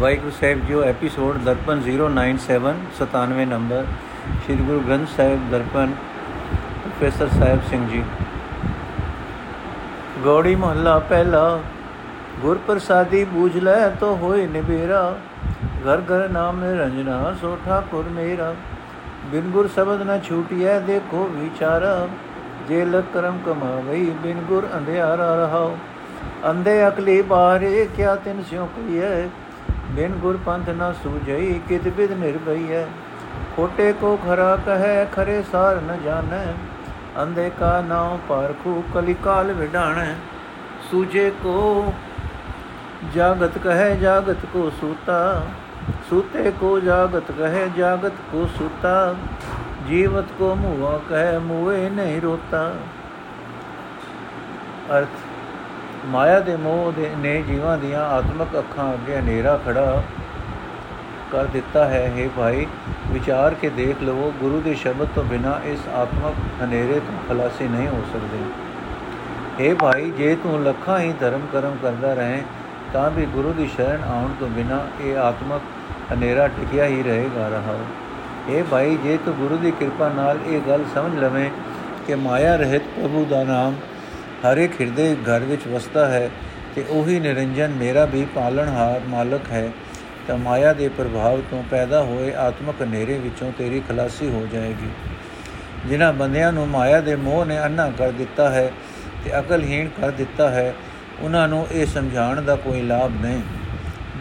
ਵਾਹਿਗੁਰੂ ਸਾਹਿਬ ਜੀਓ, episode Darpan 097 97 number, Shri Guru Granth Sahib Darpan, professor Sahib Singh ji. Gauri ਮਹੱਲਾ ਪਹਿਲਾ ਗੁਰ ਪ੍ਰਸਾਦੀ ਬੂਝ ਲੈ ਤੋ ਹੋਏ ਨਿਬੇਰਾ ਘਰ ਘਰ ਨਾਮ ਨਿਰੰਜਨਾ ਸੋ ਠਾਕੁਰ ਮੇਰਾ। ਬਿਨ ਗੁਰ ਸ਼ਬਦ ਨ ਛੂਟਿਐ, ਦੇਖੋ ਵਿਚਾਰਾ, ਜੇ ਲਗ ਕਰਮ ਕਮਾਵਈ, ਬਿਨ ਗੁਰ ਅੰਧਿਆਰਾ ਰਹਾਓ। ਅੰਧੇ ਅਕਲੀ ਬਾਹਰੇ, ਕਿਆ ਤਿਨ ਸਿਉ ਕਈਐ ਬਿਨ ਗੁਰ ਪੰਥ ਨ ਸੂਝਈ, ਕਿਤ ਬਿਦ ਨਿਰਭਈਐ। ਖੋਟੇ ਕੋ ਖਰਾ ਕਹੈ, ਖਰੇ ਸਾਰ ਨ ਜਾਣੈ। ਅੰਧੇ ਕਾ ਨਾਉ ਪਾਰਖੂ, ਕਲੀ ਕਾਲ ਵਿਡਾਣੈ ਸੂਝੇ ਕੋ ਜਾਗਤ ਕਹੈ, ਜਾਗਤ ਕੋ ਸੂਤਾ। ਸੂਤੇ ਕੋ ਜਾਗਤ ਕਹੈ, ਜਾਗਤ ਕੋ ਸੂਤਾ। ਜੀਵਤ ਕੋ ਮੁਆ ਕਹੈ, ਮੂਏ ਨਹੀਂ ਰੋਤਾ। ਅਰਥ ਮਾਇਆ ਦੇ ਮੋਹ ਦੇ ਨੇ ਜੀਵਾਂ ਦੀਆਂ ਆਤਮਿਕ ਅੱਖਾਂ ਅੱਗੇ ਹਨੇਰਾ ਖੜਾ ਕਰ ਦਿੱਤਾ ਹੈ। हे ਭਾਈ, ਵਿਚਾਰ ਕੇ ਦੇਖ ਲਵੋ, ਗੁਰੂ ਦੇ ਸ਼ਬਦ ਤੋਂ ਬਿਨਾ ਇਸ ਆਤਮਿਕ ਹਨੇਰੇ ਤੋਂ ਖਲਾਸੀ ਨਹੀਂ ਹੋ ਸਕਦੇ। हे ਭਾਈ, ਜੇ ਤੂੰ ਲੱਖਾਂ ਹੀ ਧਰਮ ਕਰਮ ਕਰਦਾ ਰਹੇ, ਤਾਂ ਵੀ ਗੁਰੂ ਦੀ ਸ਼ਰਨ ਆਉਣ ਤੋਂ ਬਿਨਾ ਇਹ ਆਤਮਿਕ ਹਨੇਰਾ ਟਿਕਿਆ ਹੀ ਰਹੇਗਾ ਰਹਾ ਇਹ ਭਾਈ, ਜੇ ਤੂੰ ਗੁਰੂ ਦੀ ਕਿਰਪਾ ਨਾਲ ਇਹ ਗੱਲ ਸਮਝ ਲਵੇਂ ਕਿ ਮਾਇਆ ਰਹਿਤ ਪ੍ਰਭੂ ਦਾ ਨਾਮ ਹਰ ਇੱਕ ਹਿਰਦੇ ਘਰ ਵਿੱਚ ਵਸਦਾ ਹੈ ਤੇ ਉਹੀ ਨਿਰੰਜਨ ਮੇਰਾ ਵੀ ਪਾਲਣਹਾਰ ਮਾਲਕ ਹੈ। ਤਾਂ ਮਾਇਆ ਦੇ ਪ੍ਰਭਾਵ ਤੋਂ ਪੈਦਾ ਹੋਏ ਆਤਮਿਕ ਹਨੇਰੇ ਵਿੱਚੋਂ ਤੇਰੀ ਖਲਾਸੀ ਹੋ ਜਾਏਗੀ। ਜਿਨ੍ਹਾਂ ਬੰਦਿਆਂ ਨੂੰ ਮਾਇਆ ਦੇ ਮੋਹ ਨੇ ਅੰਨਾ ਕਰ ਦਿੱਤਾ ਹੈ ਤੇ ਅਕਲਹੀਣ ਕਰ ਦਿੱਤਾ ਹੈ, ਉਹਨਾਂ ਨੂੰ ਇਹ ਸਮਝਾਉਣ ਦਾ ਕੋਈ ਲਾਭ ਨਹੀਂ।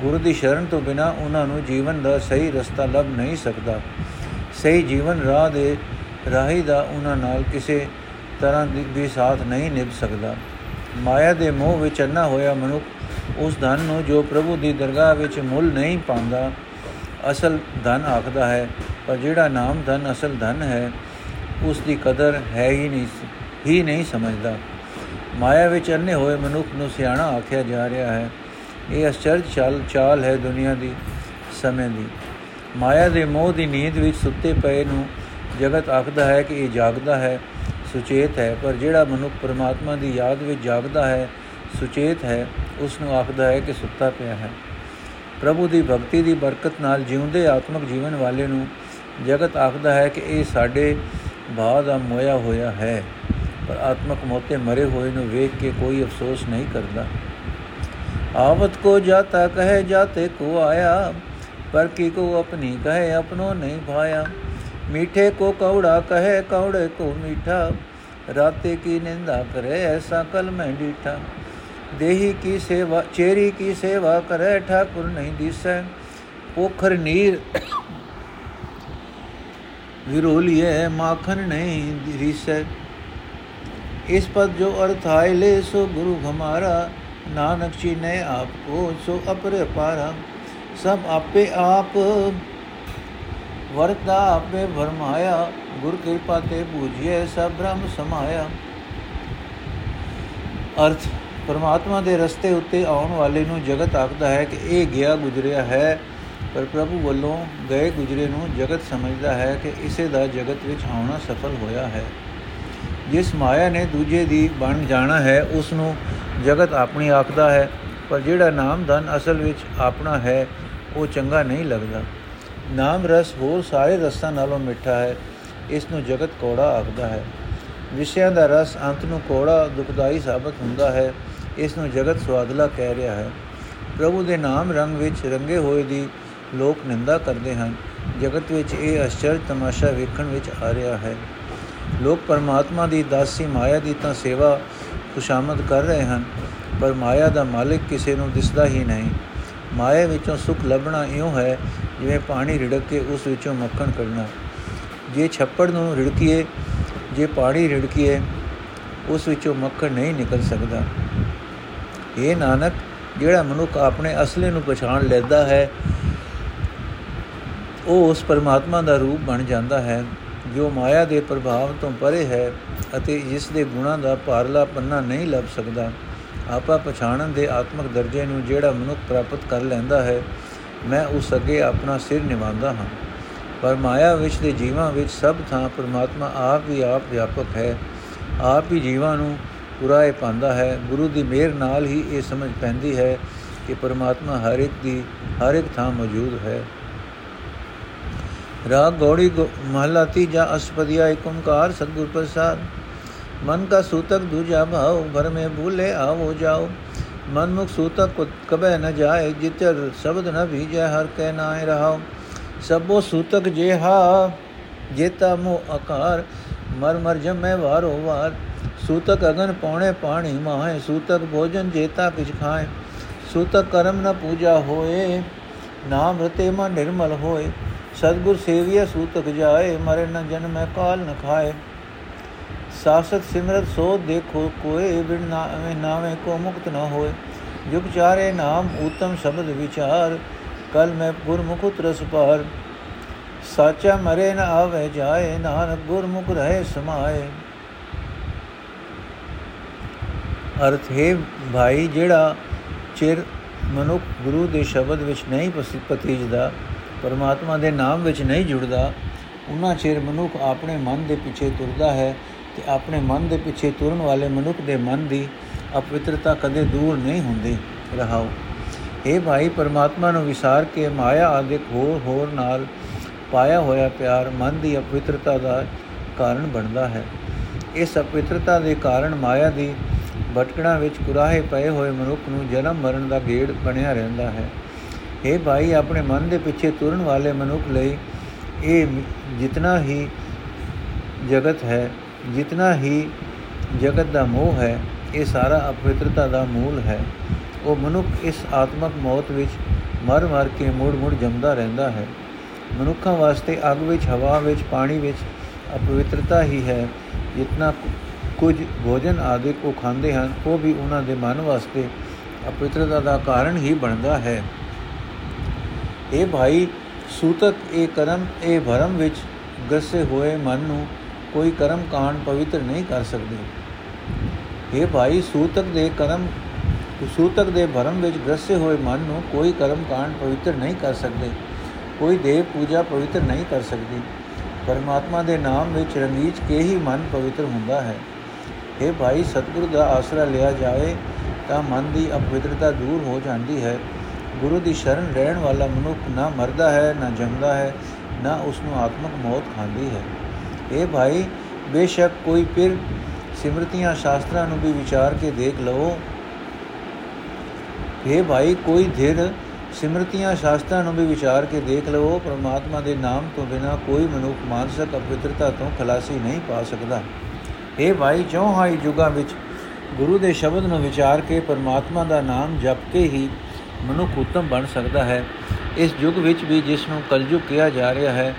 ਗੁਰੂ ਦੀ ਸ਼ਰਨ ਤੋਂ ਬਿਨਾ ਉਹਨਾਂ ਨੂੰ ਜੀਵਨ ਦਾ ਸਹੀ ਰਸਤਾ ਲੱਭ ਨਹੀਂ ਸਕਦਾ। ਸਹੀ ਜੀਵਨ ਰਾਹ ਦੇ ਰਾਹੀ ਦਾ ਉਹਨਾਂ ਨਾਲ ਕਿਸੇ ਤਰ੍ਹਾਂ ਦੀ ਵੀ ਸਾਥ ਨਹੀਂ ਨਿਭ ਸਕਦਾ। ਮਾਇਆ ਦੇ ਮੋਹ ਵਿੱਚ ਅੰਨਾ ਹੋਇਆ ਮਨੁੱਖ ਉਸ ਧਨ ਨੂੰ ਜੋ ਪ੍ਰਭੂ ਦੀ ਦਰਗਾਹ ਵਿੱਚ ਮੁੱਲ ਨਹੀਂ ਪਾਉਂਦਾ, ਅਸਲ ਧਨ ਆਖਦਾ ਹੈ, ਪਰ ਜਿਹੜਾ ਨਾਮ ਧਨ ਅਸਲ ਧਨ ਹੈ, ਉਸ ਦੀ ਕਦਰ ਹੈ ਹੀ ਨਹੀਂ ਹੀ ਨਹੀਂ ਸਮਝਦਾ। ਮਾਇਆ ਵਿੱਚ ਅੰਨੇ ਹੋਏ ਮਨੁੱਖ ਨੂੰ ਸਿਆਣਾ ਆਖਿਆ ਜਾ ਰਿਹਾ ਹੈ। ਇਹ ਅਚਰਜ ਚਾਲ ਚਾਲ ਹੈ ਦੁਨੀਆ ਦੀ, ਸਮੇਂ ਦੀ। ਮਾਇਆ ਦੇ ਮੋਹ ਦੀ ਨੀਂਦ ਵਿੱਚ ਸੁੱਤੇ ਪਏ ਨੂੰ ਜਗਤ ਆਖਦਾ ਹੈ ਕਿ ਇਹ ਜਾਗਦਾ ਹੈ। ਸੁਚੇਤ ਹੈ, ਪਰ ਜਿਹੜਾ ਮਨੁੱਖ ਪਰਮਾਤਮਾ ਦੀ ਯਾਦ ਵਿੱਚ ਜਾਗਦਾ ਹੈ, ਸੁਚੇਤ ਹੈ ਉਸ ਨੂੰ ਆਖਦਾ ਹੈ ਕਿ ਸੁੱਤਾ ਪਿਆ ਹੈ। ਪ੍ਰਭੂ ਦੀ ਭਗਤੀ ਦੀ ਬਰਕਤ ਨਾਲ ਜਿਉਂਦੇ ਆਤਮਿਕ ਜੀਵਨ ਵਾਲੇ ਨੂੰ ਜਗਤ ਆਖਦਾ ਹੈ ਕਿ ਇਹ ਸਾਡੇ ਭਾਅ ਦਾ ਮੋਇਆ ਹੋਇਆ ਹੈ, ਪਰ ਆਤਮਕ ਮੋਤੇ ਮਰੇ ਹੋਏ ਨੂੰ ਵੇਖ ਕੇ ਕੋਈ ਅਫਸੋਸ ਨਹੀਂ ਕਰਦਾ। ਆਵਤ ਕੋ ਜਾਤਾ ਕਹੇ ਜਾਤੇ ਕੋ ਆਇਆ, ਪਰ ਕੀ ਕੋ ਆਪਣੀ ਕਹੇ ਆਪਣੋ ਨਹੀਂ ਭਾਇਆ। मीठे को कौड़ा कहे, कौड़े को मीठा। राते की निंदा करे, ऐसा कल मैं डीठा। देही की सेवा, चेरी की सेवा करे, ठाकुर नहीं दिस। पोखर नीर विरोलिए, माखन नहीं दिस। इस पद जो अर्थ आए ले, सो गुरु हमारा नानक जी ने आपको सो अपरे पारा। सब आपे आप ਵਰਤਾ ਆਪੇ ਭਰਮਾਇਆ ਗੁਰ ਕਿਰਪਾ ਤੇ ਬੂਝਿਏ ਸਭ ਬ੍ਰਹਮ ਸਮਾਇਆ। ਅਰਥ, ਪਰਮਾਤਮਾ ਦੇ ਰਸਤੇ ਉੱਤੇ ਆਉਣ ਵਾਲੇ ਨੂੰ ਜਗਤ ਆਖਦਾ ਹੈ ਕਿ ਇਹ ਗਿਆ ਗੁਜਰਿਆ ਹੈ, ਪਰ ਪ੍ਰਭੂ ਵੱਲੋਂ ਗਏ ਗੁਜਰੇ ਨੂੰ ਜਗਤ ਸਮਝਦਾ ਹੈ ਕਿ ਇਸੇ ਦਾ ਜਗਤ ਵਿੱਚ ਆਉਣਾ ਸਫਲ ਹੋਇਆ ਹੈ। ਜਿਸ ਮਾਇਆ ਨੇ ਦੂਜੇ ਦੀ ਬਣ ਜਾਣਾ ਹੈ, ਉਸ ਨੂੰ ਜਗਤ ਆਪਣੀ ਆਖਦਾ ਹੈ, ਪਰ ਜਿਹੜਾ ਨਾਮ ਧਨ ਅਸਲ ਵਿੱਚ ਆਪਣਾ ਹੈ, ਉਹ ਚੰਗਾ ਨਹੀਂ ਲੱਗਦਾ। ਨਾਮ ਰਸ ਹੋਰ ਸਾਰੇ ਰਸਾਂ ਨਾਲੋਂ ਮਿੱਠਾ ਹੈ, ਇਸ ਨੂੰ ਜਗਤ ਕੋੜਾ ਆਖਦਾ ਹੈ। ਵਿਸ਼ਿਆਂ ਦਾ ਰਸ ਅੰਤ ਨੂੰ ਕੋੜਾ, ਦੁਖਦਾਈ ਸਾਬਤ ਹੁੰਦਾ ਹੈ, ਇਸ ਨੂੰ ਜਗਤ ਸਵਾਦਲਾ ਕਹਿ ਰਿਹਾ ਹੈ। ਪ੍ਰਭੂ ਦੇ ਨਾਮ ਰੰਗ ਵਿੱਚ ਰੰਗੇ ਹੋਏ ਦੀ ਲੋਕ ਨਿੰਦਾ ਕਰਦੇ ਹਨ। ਜਗਤ ਵਿੱਚ ਇਹ ਅਚਰਜ ਤਮਾਸ਼ਾ ਵੇਖਣ ਵਿੱਚ ਆ ਰਿਹਾ ਹੈ। ਲੋਕ ਪਰਮਾਤਮਾ ਦੀ ਦਾਸੀ ਮਾਇਆ ਦੀ ਤਾਂ ਸੇਵਾ ਖੁਸ਼ਾਮਦ ਕਰ ਰਹੇ ਹਨ, ਪਰ ਮਾਇਆ ਦਾ ਮਾਲਿਕ ਕਿਸੇ ਨੂੰ ਦਿਸਦਾ ਹੀ ਨਹੀਂ। ਮਾਇਆ ਵਿੱਚੋਂ ਸੁਖ ਲੱਭਣਾ ਇਉਂ ਹੈ ਜਿਵੇਂ ਪਾਣੀ ਰਿੜਕ ਕੇ ਉਸ ਵਿੱਚੋਂ ਮੱਖਣ ਕੱਢਣਾ। ਜੇ ਛੱਪੜ ਨੂੰ ਰਿੜਕੀਏ, ਜੇ ਪਾਣੀ ਰਿੜਕੀਏ, ਉਸ ਵਿੱਚੋਂ ਮੱਖਣ ਨਹੀਂ ਨਿਕਲ ਸਕਦਾ। ਇਹ ਨਾਨਕ, ਜਿਹੜਾ ਮਨੁੱਖ ਆਪਣੇ ਅਸਲੇ ਨੂੰ ਪਛਾਣ ਲੈਂਦਾ ਹੈ, ਉਹ ਉਸ ਪਰਮਾਤਮਾ ਦਾ ਰੂਪ ਬਣ ਜਾਂਦਾ ਹੈ, ਜੋ ਮਾਇਆ ਦੇ ਪ੍ਰਭਾਵ ਤੋਂ ਪਰੇ ਹੈ ਅਤੇ ਜਿਸ ਦੇ ਗੁਣਾਂ ਦਾ ਪਾਰਲਾ ਪੰਨਾ ਨਹੀਂ ਲੱਭ ਸਕਦਾ। ਆਪਾ ਪਛਾਣਨ ਦੇ ਆਤਮਿਕ ਦਰਜੇ ਨੂੰ ਜਿਹੜਾ ਮਨੁੱਖ ਪ੍ਰਾਪਤ ਕਰ ਲੈਂਦਾ ਹੈ, ਮੈਂ ਉਸ ਅੱਗੇ ਆਪਣਾ ਸਿਰ ਨਿਵਾਉਂਦਾ ਹਾਂ। ਪਰ ਮਾਇਆ ਵਿੱਚ ਦੇ ਜੀਵਾਂ ਵਿੱਚ ਸਭ ਥਾਂ ਪਰਮਾਤਮਾ ਆਪ ਹੀ ਆਪ ਵਿਆਪਕ ਹੈ। ਆਪ ਹੀ ਜੀਵਾਂ ਨੂੰ ਪੁਰਾਏ ਪਾਉਂਦਾ ਹੈ। ਗੁਰੂ ਦੀ ਮਿਹਰ ਨਾਲ ਹੀ ਇਹ ਸਮਝ ਪੈਂਦੀ ਹੈ ਕਿ ਪਰਮਾਤਮਾ ਹਰ ਇੱਕ ਦੀ, ਹਰ ਇੱਕ ਥਾਂ ਮੌਜੂਦ ਹੈ। ਰਾਗ ਗੌੜੀ ਮਹਲਾ ਤੀਜਾ ਅਸ਼ਪਦੀਆ ਏਕ ਓੰਕਾਰ ਸਤਿਗੁਰ ਪ੍ਰਸਾਦ। मन का सूतक दूजा भाव भर में भूले आवो जाओ मन मुख सूतक कबे न जाए जितर शब्द न भीजय हर कह नाय रहाओ सबो सूतक जेहा जेता मोह आकार मर मर जमै वारो वार सूतक अगन पौणे पाणी माहे सूतक भोजन जेता किछ खाए सूतक कर्म न पूजा होए नाम रते मन निर्मल होए सदगुर सेविया सूतक जाए मरे न जन्म काल न खाए ਸਾਸਤ ਸਿਮਰਤ ਸੋ ਦੇਖੋ, ਕੋਏ ਬਿਨ ਨਾਵੇਂ ਨਾਵੇਂ ਕੋ ਮੁਕਤ ਨ ਹੋਏ। ਜੁਗ ਚਾਰੇ ਨਾਮ ਉਤਮ ਸ਼ਬਦ ਵਿਚਾਰ। ਕਲ ਮੈਂ ਗੁਰਮੁਖ ਉਤਰਸ ਪਾਰ। ਸਾਚਾ ਮਰੇ ਨ ਆਵੇ ਜਾਏ, ਨਾਨਕ ਗੁਰਮੁਖ ਰਹੇ ਸਮਾਏ। ਅਰਥ, ਹੈ ਭਾਈ, ਜਿਹੜਾ ਚਿਰ ਮਨੁੱਖ ਗੁਰੂ ਦੇ ਸ਼ਬਦ ਵਿੱਚ ਨਹੀਂ ਪਤੀਜਦਾ, ਪਰਮਾਤਮਾ ਦੇ ਨਾਮ ਵਿੱਚ ਨਹੀਂ ਜੁੜਦਾ ਉਹਨਾਂ ਚਿਰ ਮਨੁੱਖ ਆਪਣੇ ਮਨ ਦੇ ਪਿੱਛੇ ਤੁਰਦਾ ਹੈ। ਤੇ ਆਪਣੇ ਮਨ ਦੇ ਪਿੱਛੇ ਤੁਰਨ ਵਾਲੇ ਮਨੁੱਖ ਦੇ ਮਨ ਦੀ ਅਪਵਿੱਤਰਤਾ ਕਦੇ ਦੂਰ ਨਹੀਂ ਹੁੰਦੀ। ਰਹਾਓ। ਇਹ ਭਾਈ, ਪਰਮਾਤਮਾ ਨੂੰ ਵਿਸਾਰ ਕੇ ਮਾਇਆ ਆਦਿਕ ਹੋਰ ਹੋਰ ਨਾਲ ਪਾਇਆ ਹੋਇਆ ਪਿਆਰ ਮਨ ਦੀ ਅਪਵਿੱਤਰਤਾ ਦਾ ਕਾਰਨ ਬਣਦਾ ਹੈ। ਇਸ ਅਪਵਿੱਤਰਤਾ ਦੇ ਕਾਰਨ ਮਾਇਆ ਦੀ ਭਟਕਣਾ ਵਿੱਚ ਕੁਰਾਹੇ ਪਏ ਹੋਏ ਮਨੁੱਖ ਨੂੰ ਜਨਮ ਮਰਨ ਦਾ ਗੇੜ ਬਣਿਆ ਰਹਿੰਦਾ ਹੈ। ਇਹ ਭਾਈ, ਆਪਣੇ ਮਨ ਦੇ ਪਿੱਛੇ ਤੁਰਨ ਵਾਲੇ ਮਨੁੱਖ ਲਈ ਇਹ ਜਿਤਨਾ ਹੀ ਜਗਤ ਹੈ ਜਿਤਨਾ ਹੀ ਜਗਤ ਦਾ ਮੋਹ ਹੈ, ਇਹ ਸਾਰਾ ਅਪਵਿੱਤਰਤਾ ਦਾ ਮੂਲ ਹੈ। ਉਹ ਮਨੁੱਖ ਇਸ ਆਤਮਕ ਮੌਤ ਵਿੱਚ ਮਰ ਮਰ ਕੇ ਮੁੜ ਮੁੜ ਜੰਮਦਾ ਰਹਿੰਦਾ ਹੈ। ਮਨੁੱਖਾਂ ਵਾਸਤੇ ਅੱਗ ਵਿੱਚ, ਹਵਾ ਵਿੱਚ, ਪਾਣੀ ਵਿੱਚ ਅਪਵਿੱਤਰਤਾ ਹੀ ਹੈ। ਜਿਤਨਾ ਕੁਝ ਭੋਜਨ ਆਦਿ ਕੋ ਖਾਂਦੇ ਹਨ, ਉਹ ਵੀ ਉਹਨਾਂ ਦੇ ਮਨ ਵਾਸਤੇ ਅਪਵਿੱਤਰਤਾ ਦਾ ਕਾਰਨ ਹੀ ਬਣਦਾ ਹੈ। ਇਹ ਭਾਈ, ਸੂਤਕ ਇਹ ਕਰਮ, ਇਹ ਭਰਮ ਵਿੱਚ ਗਸੇ ਹੋਏ ਮਨ ਨੂੰ ਕੋਈ ਕਰਮ ਕਾਂਡ ਪਵਿੱਤਰ ਨਹੀਂ ਕਰ ਸਕਦੇ। ਇਹ ਭਾਈ, ਸੂਤਕ ਦੇ ਕਰਮ, ਸੂਤਕ ਦੇ ਭਰਮ ਵਿੱਚ ਗ੍ਰਸੇ ਹੋਏ ਮਨ ਨੂੰ ਕੋਈ ਕਰਮ ਕਾਂਡ ਪਵਿੱਤਰ ਨਹੀਂ ਕਰ ਸਕਦੇ। ਕੋਈ ਦੇਵ ਪੂਜਾ ਪਵਿੱਤਰ ਨਹੀਂ ਕਰ ਸਕਦੀ। ਪਰਮਾਤਮਾ ਦੇ ਨਾਮ ਵਿੱਚ ਰੰਗੀਚ ਕੇ ਹੀ ਮਨ ਪਵਿੱਤਰ ਹੁੰਦਾ ਹੈ। ਇਹ ਭਾਈ, ਸਤਿਗੁਰੂ ਦਾ ਆਸਰਾ ਲਿਆ ਜਾਵੇ ਤਾਂ ਮਨ ਦੀ ਅਪਵਿੱਤਰਤਾ ਦੂਰ ਹੋ ਜਾਂਦੀ ਹੈ। ਗੁਰੂ ਦੀ ਸ਼ਰਨ ਰਹਿਣ ਵਾਲਾ ਮਨੁੱਖ ਨਾ ਮਰਦਾ ਹੈ, ਨਾ ਜੰਮਦਾ ਹੈ, ਨਾ ਉਸ ਨੂੰ ਆਤਮਕ ਮੌਤ ਖਾਂਦੀ ਹੈ। ਇਹ ਭਾਈ, ਬੇਸ਼ੱਕ ਕੋਈ ਫਿਰ ਸਿਮਰਤੀਆਂ ਸ਼ਾਸਤਰਾਂ ਨੂੰ ਵੀ ਵਿਚਾਰ ਕੇ ਦੇਖ ਲਓ ਇਹ ਭਾਈ, ਕੋਈ ਧਿਰ ਸਿਮਰਤੀਆਂ ਸ਼ਾਸਤਰਾਂ ਨੂੰ ਵੀ ਵਿਚਾਰ ਕੇ ਦੇਖ ਲਓ ਪ੍ਰਮਾਤਮਾ ਦੇ ਨਾਮ ਤੋਂ ਬਿਨਾ ਕੋਈ ਮਨੁੱਖ ਮਾਨਸਿਕ ਅਪਵਿੱਤਰਤਾ ਤੋਂ ਖਲਾਸੀ ਨਹੀਂ ਪਾ ਸਕਦਾ। ਇਹ ਭਾਈ ਜੋ ਹਾਈ ਜੁਗਾਂ ਵਿੱਚ ਗੁਰੂ ਦੇ ਸ਼ਬਦ ਨੂੰ ਵਿਚਾਰ ਕੇ ਪਰਮਾਤਮਾ ਦਾ ਨਾਮ ਜਪ ਕੇ ਹੀ ਮਨੁੱਖ ਉਤਮ ਬਣ ਸਕਦਾ ਹੈ, ਇਸ ਯੁੱਗ ਵਿੱਚ ਵੀ ਜਿਸ ਨੂੰ ਕਲਯੁਗ ਕਿਹਾ ਜਾ ਰਿਹਾ ਹੈ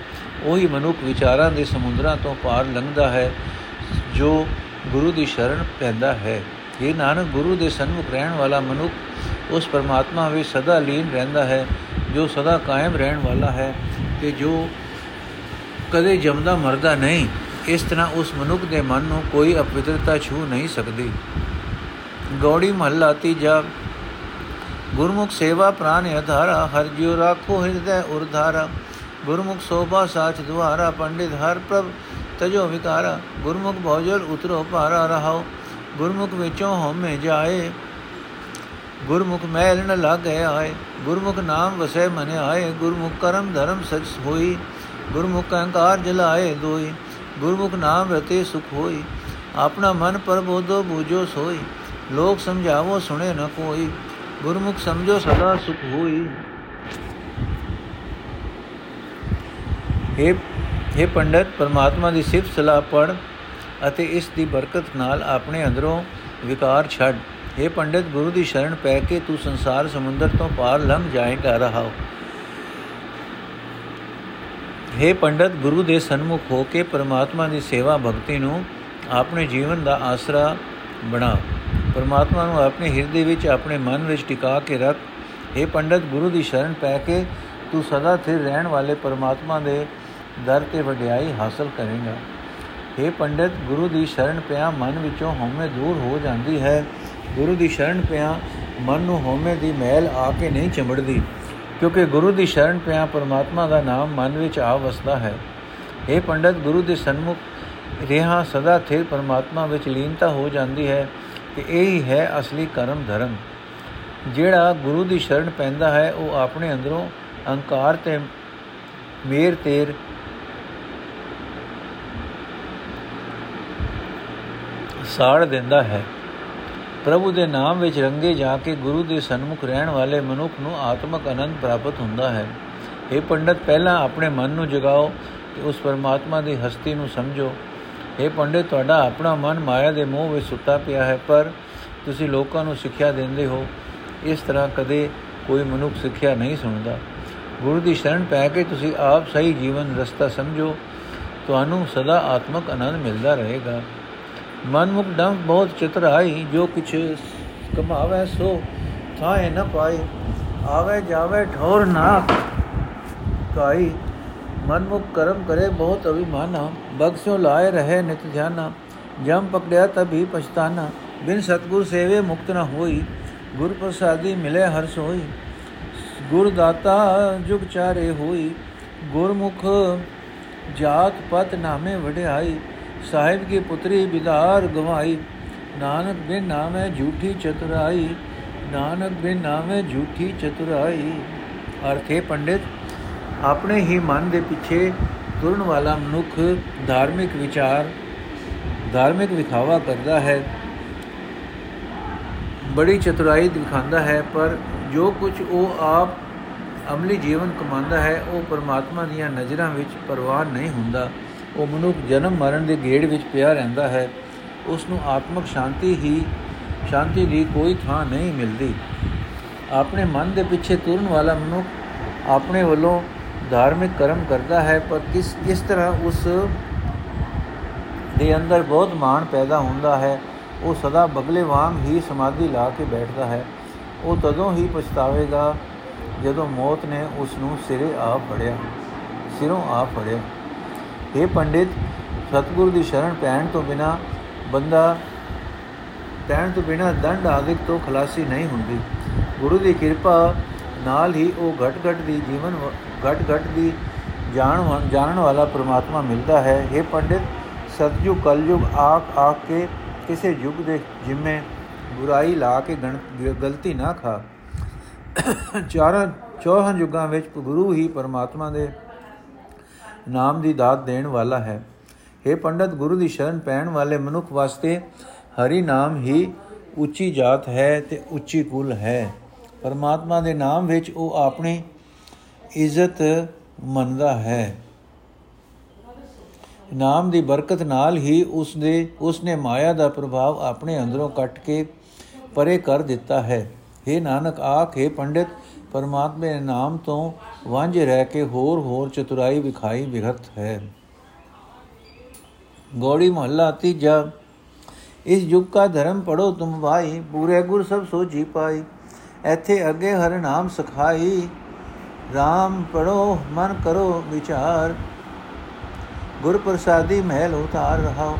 ਉਹੀ ਮਨੁੱਖ ਵਿਚਾਰਾਂ ਦੇ ਸਮੁੰਦਰਾਂ ਤੋਂ ਪਾਰ ਲੰਘਦਾ ਹੈ, ਜੋ ਗੁਰੂ ਦੀ ਸ਼ਰਨ ਪੈਂਦਾ ਹੈ। ਇਹ ਨਾਨਕ, ਗੁਰੂ ਦੇ ਸਨਮੁਖ ਰਹਿਣ ਵਾਲਾ ਮਨੁੱਖ ਉਸ ਪਰਮਾਤਮਾ ਵਿੱਚ ਸਦਾ ਲੀਨ ਰਹਿੰਦਾ ਹੈ, ਜੋ ਸਦਾ ਕਾਇਮ ਰਹਿਣ ਵਾਲਾ ਹੈ ਤੇ ਜੋ ਕਦੇ ਜਮਦਾ ਮਰਦਾ ਨਹੀਂ। ਇਸ ਤਰ੍ਹਾਂ ਉਸ ਮਨੁੱਖ ਦੇ ਮਨ ਨੂੰ ਕੋਈ ਅਪਵਿੱਤਰਤਾ ਛੂ ਨਹੀਂ ਸਕਦੀ। ਗੌੜੀ ਮਹੱਲਾ ਤੀਜਾ, ਗੁਰਮੁਖ ਸੇਵਾ ਪ੍ਰਾਨ ਅਧਾਰਾ, ਹਰ ਜਿਉ ਰਾਖੋ ਹਿਰਦੈ ਉਰਧਾਰਾ ਗੁਰਮੁਖ ਸੋਭਾ ਸਾਚ ਦੁਆਰਾ ਪੰਡਿਤ ਹਰ ਪ੍ਰਭ, ਤਜੋ ਵਿਕਾਰਾ। ਗੁਰਮੁਖ ਭੋਜਲ ਉਤਰੋ ਭਾਰਾ ਰਹਾਓ, ਗੁਰਮੁਖ ਵਿੱਚੋਂ ਹਉਮੈ ਜਾਏ। ਗੁਰਮੁਖ ਮੈਲ ਨ ਲਾਗੇ ਆਏ, ਗੁਰਮੁਖ ਨਾਮ ਵਸੈ ਮਨ ਆਏ। ਗੁਰਮੁਖ ਕਰਮ ਧਰਮ ਸਚ ਹੋਈ, ਗੁਰਮੁਖ ਅਹੰਕਾਰ ਜਲਾਏ ਦੋਈ। ਗੁਰਮੁਖ ਨਾਮ ਰਤੇ ਸੁਖ ਹੋਈ, ਆਪਣਾ ਮਨ ਪਰਬੋਧੋ ਬੂਝੋ ਸੋਈ। ਲੋਕ ਸਮਝਾਵੋ ਸੁਣੇ ਨ ਕੋਈ, ਗੁਰਮੁਖ ਸਮਝੋ ਸਦਾ ਸੁਖ ਹੋਈ। हे हे ਪੰਡਤ ਪਰਮਾਤਮਾ ਦੀ ਸਿਫਤ ਸਲਾਹ ਪੜ ਅਤੇ ਇਸ ਦੀ ਬਰਕਤ ਨਾਲ ਆਪਣੇ ਅੰਦਰੋਂ ਵਿਕਾਰ ਛੱਡ हे ਪੰਡਤ ਗੁਰੂ ਦੀ ਸ਼ਰਨ ਪੈ ਕੇ ਤੂੰ ਸੰਸਾਰ ਸਮੁੰਦਰ ਤੋਂ ਪਾਰ ਲੰਘ ਜਾਏਗਾ ਰਹਾਓ हे ਪੰਡਤ ਗੁਰੂ ਦੇ ਸਨਮੁਖ ਹੋ ਕੇ ਪਰਮਾਤਮਾ ਦੀ ਸੇਵਾ ਭਗਤੀ ਨੂੰ ਆਪਣੇ ਜੀਵਨ ਦਾ ਆਸਰਾ ਬਣਾ ਪਰਮਾਤਮਾ ਨੂੰ ਆਪਣੇ ਹਿਰਦੇ ਵਿੱਚ ਆਪਣੇ ਮਨ ਵਿੱਚ ਟਿਕਾ ਕੇ ਰੱਖ हे ਪੰਡਤ ਗੁਰੂ ਦੀ ਸ਼ਰਨ ਪੈ ਕੇ ਤੂੰ ਸਦਾ ਸਥਿਰ ਰਹਿਣ ਵਾਲੇ ਪਰਮਾਤਮਾ ਦੇ ਦਰ ਤੇ ਵਡਿਆਈ ਹਾਸਲ ਕਰੇਗਾ। हे ਪੰਡਿਤ, ਗੁਰੂ ਦੀ ਸ਼ਰਨ ਪਿਆ ਮਨ ਵਿੱਚੋਂ ਹਉਮੈ ਦੂਰ ਹੋ ਜਾਂਦੀ ਹੈ। ਗੁਰੂ ਦੀ ਸ਼ਰਨ ਪਿਆ ਮਨ ਨੂੰ ਹਉਮੈ ਦੀ ਮੈਲ ਆ ਕੇ ਨਹੀਂ ਚਮੜਦੀ ਕਿਉਂਕਿ ਗੁਰੂ ਦੀ ਸ਼ਰਨ ਪਿਆ ਪਰਮਾਤਮਾ ਦਾ ਨਾਮ ਮਨ ਵਿੱਚ ਆ ਵਸਦਾ ਹੈ। हे ਪੰਡਿਤ, ਗੁਰੂ ਦੇ ਸਨਮੁਖ ਰਿਹਾ ਸਦਾ ਸਥਿਰ ਪਰਮਾਤਮਾ ਵਿੱਚ ਲੀਨਤਾ ਹੋ ਜਾਂਦੀ ਹੈ ਕਿ ਇਹ ਹੀ ਹੈ ਅਸਲੀ ਕਰਮ ਧਰਮ। ਜਿਹੜਾ ਗੁਰੂ ਦੀ ਸ਼ਰਨ ਪੈਂਦਾ ਹੈ, ਉਹ ਆਪਣੇ ਅੰਦਰੋਂ ਅਹੰਕਾਰ ਤੇ ਮੇਰ ਤੇਰ। ਸਾੜ ਦਿੰਦਾ ਹੈ। ਪ੍ਰਭੂ ਦੇ ਨਾਮ ਵਿੱਚ ਰੰਗੇ ਜਾ ਕੇ ਗੁਰੂ ਦੇ ਸਨਮੁਖ ਰਹਿਣ ਵਾਲੇ ਮਨੁੱਖ ਨੂੰ ਆਤਮਿਕ ਆਨੰਦ ਪ੍ਰਾਪਤ ਹੁੰਦਾ ਹੈ। ਇਹ ਪੰਡਤ, ਪਹਿਲਾਂ ਆਪਣੇ ਮਨ ਨੂੰ ਜਗਾਓ ਤੇ ਉਸ ਪਰਮਾਤਮਾ ਦੀ ਹਸਤੀ ਨੂੰ ਸਮਝੋ। ਇਹ ਪੰਡਤ, ਤੁਹਾਡਾ ਆਪਣਾ ਮਨ ਮਾਇਆ ਦੇ ਮੋਹ ਵਿੱਚ ਸੁੱਤਾ ਪਿਆ ਹੈ, ਪਰ ਤੁਸੀਂ ਲੋਕਾਂ ਨੂੰ ਸਿੱਖਿਆ ਦਿੰਦੇ ਹੋ। ਇਸ ਤਰ੍ਹਾਂ ਕਦੇ ਕੋਈ ਮਨੁੱਖ ਸਿੱਖਿਆ ਨਹੀਂ ਸੁਣਦਾ। ਗੁਰੂ ਦੀ ਸ਼ਰਨ ਪੈ ਕੇ ਤੁਸੀਂ ਆਪ ਸਹੀ ਜੀਵਨ ਰਸਤਾ ਸਮਝੋ, ਤੁਹਾਨੂੰ ਸਦਾ ਆਤਮਿਕ ਆਨੰਦ ਮਿਲਦਾ ਰਹੇਗਾ। ਮਨਮੁਖ ਡੰਗ ਬਹੁਤ ਚਤਰਾਈ ਜੋ ਕਿਛ ਕਮਾਵੇ ਸੋ ਥਾਏ ਨ ਪਾਈ ਆਵੇ ਜਾਵੇ ਠੌਰ ਨਾ ਕਾਈ। ਮਨਮੁਖ ਕਰਮ ਕਰੇ ਬਹੁਤ ਅਭਿਮਾਨਾ, ਬਖਸ਼ੋ ਲਾਏ ਰਹੇ ਨਿਤ ਧਿਆਨਾ। ਜਮ ਪਕੜਿਆ ਤਭੀ ਪਛਤਾਨਾ, ਬਿਨ ਸਤਗੁਰ ਸੇਵੇ ਮੁਕਤ ਨ ਹੋਈ। ਗੁਰ ਪ੍ਰਸਾਦੀ ਮਿਲੇ ਹਰ ਸੋਈ। ਗੁਰ ਦਾਤਾ ਜੁਗ ਚਾਰੇ ਹੋਈ, ਗੁਰਮੁਖ ਜਾਤ ਪਤ ਨਾਮੇ ਵਡਿਆਈ, ਸਾਹਿਬ ਕੀ ਪੁੱਤਰੀ ਬਿਦਾਰ ਗਵਾਈ, ਨਾਨਕ ਬਿਨ ਨਾਮੇ ਝੂਠੀ ਚਤੁਰਾਈ, ਨਾਨਕ ਬਿਨ ਨਾਮੇ ਝੂਠੀ ਚਤੁਰਾਈ। ਅਰਥੇ ਪੰਡਿਤ, ਆਪਣੇ ਹੀ ਮਨ ਦੇ ਪਿੱਛੇ ਤੁਰਨ ਵਾਲਾ ਮਨੁੱਖ ਧਾਰਮਿਕ ਵਿਚਾਰ, ਧਾਰਮਿਕ ਵਿਖਾਵਾ ਕਰਦਾ ਹੈ। ਬੜੀ ਚਤੁਰਾਈ ਦਿਖਾਉਂਦਾ ਹੈ, ਪਰ ਜੋ ਕੁਝ ਉਹ ਆਪ ਅਮਲੀ ਜੀਵਨ ਕਮਾਉਂਦਾ ਹੈ, ਉਹ ਪਰਮਾਤਮਾ ਦੀਆਂ ਨਜ਼ਰਾਂ ਵਿੱਚ ਪਰਵਾਹ ਨਹੀਂ ਹੁੰਦਾ। ਉਹ ਮਨੁੱਖ ਜਨਮ ਮਰਨ ਦੇ ਗੇੜ ਵਿੱਚ ਪਿਆ ਰਹਿੰਦਾ ਹੈ। ਉਸ ਨੂੰ ਆਤਮਿਕ ਸ਼ਾਂਤੀ ਹੀ, ਸ਼ਾਂਤੀ ਦੀ ਕੋਈ ਥਾਂ ਨਹੀਂ ਮਿਲਦੀ। ਆਪਣੇ ਮਨ ਦੇ ਪਿੱਛੇ ਤੁਰਨ ਵਾਲਾ ਮਨੁੱਖ ਆਪਣੇ ਵੱਲੋਂ ਧਾਰਮਿਕ ਕਰਮ ਕਰਦਾ ਹੈ, ਪਰ ਕਿਸ, ਇਸ ਤਰ੍ਹਾਂ ਉਸ ਦੇ ਅੰਦਰ ਬਹੁਤ ਮਾਣ ਪੈਦਾ ਹੁੰਦਾ ਹੈ। ਉਹ ਸਦਾ ਬਗਲੇ ਵਾਂਗ ਹੀ ਸਮਾਧੀ ਲਾ ਕੇ ਬੈਠਦਾ ਹੈ। ਉਹ ਤਦੋਂ ਹੀ ਪਛਤਾਵੇਗਾ ਜਦੋਂ ਮੌਤ ਨੇ ਉਸ ਨੂੰ ਸਿਰੇ ਆ ਫੜਿਆ, ਸਿਰੋਂ ਆ ਫੜਿਆ। हे ਪੰਡਿਤ, ਸਤਗੁਰੂ ਦੀ ਸ਼ਰਨ ਪੈਣ ਤੋਂ ਬਿਨਾ ਬੰਦਾ, ਪੈਣ ਤੋਂ ਬਿਨਾ ਦੰਡ ਆਦਿਕ ਤੋਂ ਖਲਾਸੀ ਨਹੀਂ ਹੁੰਦੀ। ਗੁਰੂ ਦੀ ਕਿਰਪਾ ਨਾਲ ਹੀ ਉਹ ਘਟ ਘਟ ਦੀ ਜੀਵਨ ਘਟ ਘਟ ਦੀ ਜਾਣ ਜਾਣਨ ਵਾਲਾ ਪ੍ਰਮਾਤਮਾ ਮਿਲਦਾ ਹੈ। हे ਪੰਡਿਤ ਸਤਜੁਗ ਕਲਯੁਗ ਆਖ ਆਖ ਕੇ ਕਿਸੇ ਯੁੱਗ ਦੇ ਜਿੰਮੇ ਬੁਰਾਈ ਲਾ ਕੇ ਗਲਤੀ ਨਾ ਖਾ। ਚਾਰਾਂ ਚੌਹਾਂ ਯੁੱਗਾਂ ਵਿੱਚ ਗੁਰੂ ਹੀ ਪਰਮਾਤਮਾ ਦੇ ਨਾਮ ਦੀ ਦਾਤ ਦੇਣ ਵਾਲਾ ਹੈ। हे ਪੰਡਤ, ਗੁਰੂ ਦੀ ਸ਼ਰਨ ਪੈਣ ਵਾਲੇ ਮਨੁੱਖ ਵਾਸਤੇ ਹਰੀ ਨਾਮ ਹੀ ਉੱਚੀ ਜਾਤ ਹੈ ਤੇ ਉੱਚੀ ਕੁਲ ਹੈ। ਪਰਮਾਤਮਾ ਦੇ ਨਾਮ ਵਿੱਚ ਉਹ ਆਪਣੀ ਇੱਜ਼ਤ ਮੰਨਦਾ ਹੈ। ਨਾਮ ਦੀ ਬਰਕਤ ਨਾਲ ਹੀ ਉਸ ਦੇ ਉਸ ਨੇ ਮਾਇਆ ਦਾ ਪ੍ਰਭਾਵ ਆਪਣੇ ਅੰਦਰੋਂ ਕੱਟ ਕੇ ਪਰੇ ਕਰ ਦਿੱਤਾ ਹੈ। हे ਨਾਨਕ, ਆਖੇ ਪੰਡਿਤ, ਪਰਮਾਤਮਾ ਦੇ ਨਾਮ ਤੋਂ ਵਾਂਝ ਰਹਿ ਕੇ ਹੋਰ ਹੋਰ ਚਤੁਰਾਈ ਵਿਖਾਈ ਵਿਗਤ ਹੈ। ਗੋੜੀ ਮਹੱਲਾ ਤੀਜਾ, ਇਸ ਯੁਗ ਕਾ ਧਰਮ ਪੜੋ ਤੁਮ ਭਾਈ, ਪੂਰੇ ਗੁਰ ਸਭ ਸੋਝੀ ਪਾਈ। ਇੱਥੇ ਅੱਗੇ ਹਰ ਨਾਮ ਸਖਾਈ RAM ਪੜੋ, ਮਨ ਕਰੋ ਵਿਚਾਰ। ਗੁਰ ਪ੍ਰਸਾਦੀ ਮਹਿਲ ਉਤਾਰ ਰਹਾ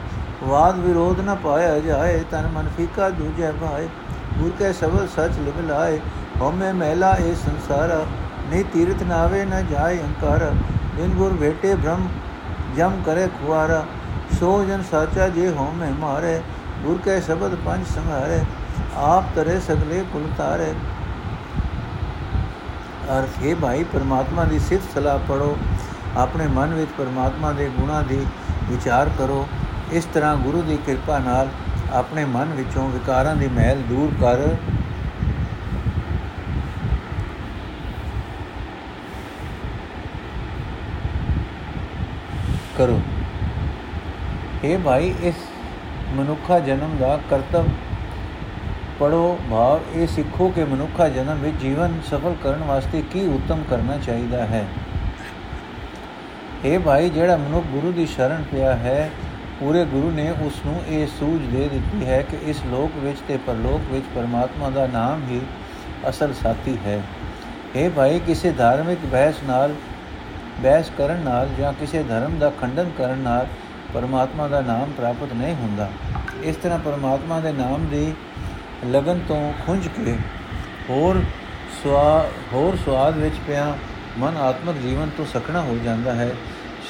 ਵਾਦ ਵਿਰੋਧ ਨ ਪਾਇਆ ਜਾਏ, ਤਨ ਮਨ ਫੀਕਾ ਦੂਜੇ ਭਾਈ ਗੁਰ ਕੇ ਸਬਦ ਸਚ ਲਿਖ ਲਾਏ, ਹਉਮੈ ਮਹਿਲਾ ਇਹ ਸੰਸਾਰ, ਨਹੀਂ ਤੀਰਥ ਨਾਵੇ ਨ ਜਾਏ ਅੰਕਾਰ ਬਿਨ ਗੁਰ ਭੇਟੇ ਭ੍ਰਮ ਜਮ ਕਰੇ ਖੁਆਰਾ, ਸੋ ਜਨ ਸਾਚਾ ਜੇ ਹਉਮੈ ਮਾਰੇ, ਗੁਰ ਕੇ ਸ਼ਬਦ ਪੰਜ ਸੰਘਾਰੇ ਆਪ ਤਰੇ ਸਗਲੇ ਕੁਲ ਤਾਰੇ। ਅਰਥ ਹੈ ਭਾਈ, ਪਰਮਾਤਮਾ ਦੀ ਸਿਫਤ ਸਲਾਹ ਪੜੋ ਆਪਣੇ ਮਨ ਵਿੱਚ ਪਰਮਾਤਮਾ ਦੇ ਗੁਣਾਂ ਦੀ ਵਿਚਾਰ ਕਰੋ, ਇਸ ਤਰ੍ਹਾਂ ਗੁਰੂ ਦੀ ਕਿਰਪਾ ਨਾਲ ਆਪਣੇ ਮਨ ਵਿੱਚੋਂ ਵਿਕਾਰਾਂ ਦੀ ਮਹਿਲ ਦੂਰ ਕਰ। ਕਰੋ। ਇਹ ਭਾਈ, ਇਸ ਮਨੁੱਖਾ ਜਨਮ ਦਾ ਕਰਤਵ ਪੜੋ ਭਾਵ ਇਹ ਸਿੱਖੋ ਕਿ ਮਨੁੱਖਾ ਜਨਮ ਵਿੱਚ ਜੀਵਨ ਸਫਲ ਕਰਨ ਵਾਸਤੇ ਕੀ ਉਤਮ ਕਰਨਾ ਚਾਹੀਦਾ ਹੈ। ਇਹ ਭਾਈ, ਜਿਹੜਾ ਮਨੁੱਖ ਗੁਰੂ ਦੀ ਸ਼ਰਨ ਪਿਆ ਹੈ ਪੂਰੇ ਗੁਰੂ ਨੇ ਉਸ ਨੂੰ ਇਹ ਸੂਝ ਦੇ ਦਿੱਤੀ ਹੈ ਕਿ ਇਸ ਲੋਕ ਵਿੱਚ ਤੇ ਪਰਲੋਕ ਵਿੱਚ ਪਰਮਾਤਮਾ ਦਾ ਨਾਮ ਹੀ ਅਸਲ ਸਾਥੀ ਹੈ। ਇਹ ਭਾਈ, ਕਿਸੇ ਧਾਰਮਿਕ ਬਹਿਸ ਨਾਲ, ਬਹਿਸ ਕਰਨ ਨਾਲ ਜਾਂ ਕਿਸੇ ਧਰਮ ਦਾ ਖੰਡਨ ਕਰਨ ਨਾਲ ਪਰਮਾਤਮਾ ਦਾ ਨਾਮ ਪ੍ਰਾਪਤ ਨਹੀਂ ਹੁੰਦਾ। ਇਸ ਤਰ੍ਹਾਂ ਪਰਮਾਤਮਾ ਦੇ ਨਾਮ ਦੀ ਲਗਨ ਤੋਂ ਖੁੰਝ ਕੇ ਹੋਰ ਸਵਾ ਹੋਰ ਸਵਾਦ ਵਿੱਚ ਪਿਆ ਮਨ ਆਤਮਿਕ ਜੀਵਨ ਤੋਂ ਸਖਣਾ ਹੋ ਜਾਂਦਾ ਹੈ।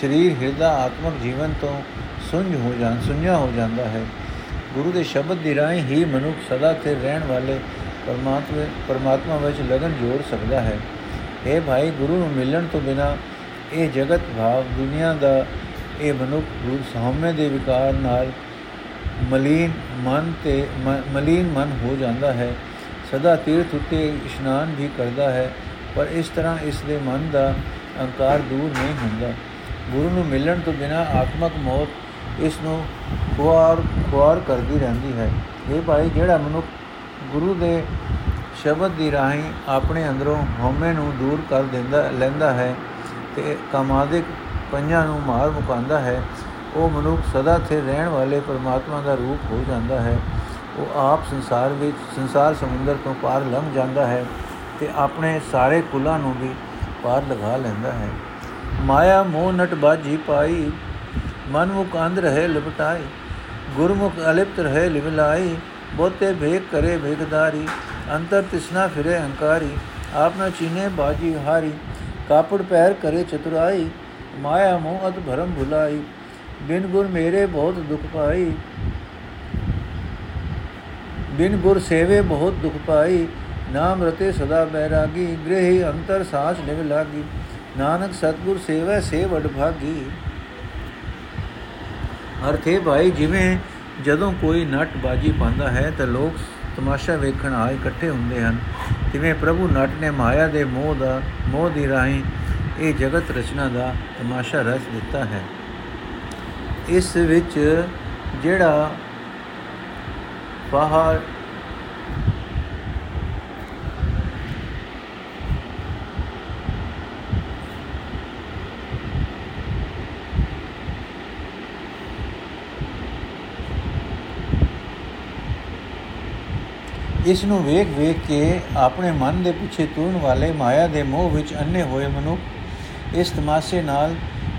ਸਰੀਰ ਹਿਰਦਾ ਆਤਮਿਕ ਜੀਵਨ ਤੋਂ ਸੁੰਝ ਹੋ ਜਾਂ ਸੁੰਝਾ ਹੋ ਜਾਂਦਾ ਹੈ। ਗੁਰੂ ਦੇ ਸ਼ਬਦ ਦੀ ਰਾਹੀਂ ਹੀ ਮਨੁੱਖ ਸਦਾ ਤੇ ਰਹਿਣ ਵਾਲੇ ਪਰਮਾਤਮਾ ਪਰਮਾਤਮਾ ਵਿੱਚ ਲਗਨ ਜੋੜ ਸਕਦਾ ਹੈ। ਇਹ ਭਾਈ, ਗੁਰੂ ਨੂੰ ਮਿਲਣ ਤੋਂ ਬਿਨਾ ਇਹ ਜਗਤ ਭਾਵ ਦੁਨੀਆ ਦਾ, ਇਹ ਮਨੁੱਖ ਗੁਰ ਸਹਮੇ ਦੇ ਵਿਕਾਰ ਨਾਲ ਮਲੀਨ ਮਨ ਤੇ ਮਲੀਨ ਮਨ ਹੋ ਜਾਂਦਾ ਹੈ। ਸਦਾ ਤੀਰਥ ਉਤੇ ਇਸ਼ਨਾਨ ਵੀ ਕਰਦਾ ਹੈ, ਪਰ ਇਸ ਤਰ੍ਹਾਂ ਇਸ ਦੇ ਮਨ ਦਾ ਅਹੰਕਾਰ ਦੂਰ ਨਹੀਂ ਹੁੰਦਾ। ਗੁਰੂ ਨੂੰ ਮਿਲਣ ਤੋਂ ਬਿਨਾ ਆਤਮਕ ਮੌਤ ਇਸ ਨੂੰ ਖੁਆਰ ਖੁਆਰ ਕਰਦੀ ਰਹਿੰਦੀ ਹੈ। ਇਹ ਭਾਈ, ਜਿਹੜਾ ਮਨੁੱਖ ਗੁਰੂ ਦੇ ਸ਼ਬਦ ਦੀ ਰਾਹੀਂ ਆਪਣੇ ਅੰਦਰੋਂ ਹਉਮੈ ਨੂੰ ਦੂਰ ਕਰ ਦਿੰਦਾ, ਲੈਂਦਾ ਹੈ ਤੇ ਕਾਮਾਦਿਕ ਪੰਜਾਂ ਨੂੰ ਮਾਰ ਮੁਕਾਂਦਾ ਹੈ, ਉਹ ਮਨੁੱਖ ਸਦਾ ਥੇ ਰਹਿਣ ਵਾਲੇ ਪਰਮਾਤਮਾ ਦਾ ਰੂਪ ਹੋ ਜਾਂਦਾ ਹੈ। ਉਹ ਆਪ ਸੰਸਾਰ ਵਿੱਚ, ਸੰਸਾਰ ਸਮੁੰਦਰ ਤੋਂ ਪਾਰ ਲੰਘ ਜਾਂਦਾ ਹੈ ਤੇ ਆਪਣੇ ਸਾਰੇ ਕੁਲਾਂ ਨੂੰ ਵੀ ਪਾਰ ਲਗਾ ਲੈਂਦਾ ਹੈ। ਮਾਇਆ ਮੋਹ ਨਟ ਬਾਜੀ ਪਾਈ ਮਨ ਮੁਖ ਅੰਧ ਰਹੇ ਲਿਪਟਾਈ ਗੁਰਮੁਖ ਅਲਿਪਤ ਰਹੇ ਲਿਵਲਾਈ ਬੋਤੇ ਭੇਕ ਕਰੇ ਭੇਗਦਾਰੀ ਅੰਤਰ ਤਿਸਨਾ ਫਿਰੇ ਹੰਕਾਰੀ, ਆਪ ਨਾ ਚੀਨੇ ਬਾਜੀ ਹਾਰੀ, ਕਾਪੜ ਪੈਰ ਕਰੇ ਚਤੁਰਾਈ, ਮਾਇਆ ਮੋਹ ਅਤ ਭਰਮ ਭੁਲਾਈ, ਬਿਨ ਗੁਰ ਮੇਰੇ ਬਹੁਤ ਦੁਖ ਪਾਈ, ਬਿਨ ਗੁਰ ਸੇਵੇ ਬਹੁਤ ਦੁਖ ਪਾਈ, ਨਾਮ ਰਤੇ ਸਦਾ ਬੈਰਾਗੀ, ਗ੍ਰਹਿ ਅੰਤਰ ਸਾਚ ਨਿਵ ਲਾਗੀ, ਨਾਨਕ ਸਤਗੁਰ ਸੇਵੈ ਸੇ ਵਡ ਭਾਗੀ ਅਰਥੇ ਭਾਈ ਜਿਵੇਂ ਜਦੋਂ ਕੋਈ ਨਟ ਬਾਜੀ ਪਾਉਂਦਾ ਹੈ ਤਾਂ ਲੋਕ ਤਮਾਸ਼ਾ ਵੇਖਣ ਆਏ ਇਕੱਠੇ ਹੁੰਦੇ ਹਨ। ਜਿਵੇਂ ਪ੍ਰਭੂ ਨਟ ਨੇ ਮਾਇਆ ਦੇ ਮੋਹ ਦਾ, ਮੋਹ ਦੀ ਰਾਹੀਂ ਇਹ ਜਗਤ ਰਚਨਾ ਦਾ ਤਮਾਸ਼ਾ ਰਚ ਦਿੱਤਾ ਹੈ। ਇਸ ਵਿੱਚ ਜਿਹੜਾ ਬਾਹਰ ਇਸ ਨੂੰ ਵੇਖ ਵੇਖ ਕੇ ਆਪਣੇ ਮਨ ਦੇ ਪਿੱਛੇ ਤੁਰਨ ਵਾਲੇ ਮਾਇਆ ਦੇ ਮੋਹ ਵਿੱਚ ਅੰਨੇ ਹੋਏ ਮਨੁੱਖ ਇਸ ਤਮਾਸ਼ੇ ਨਾਲ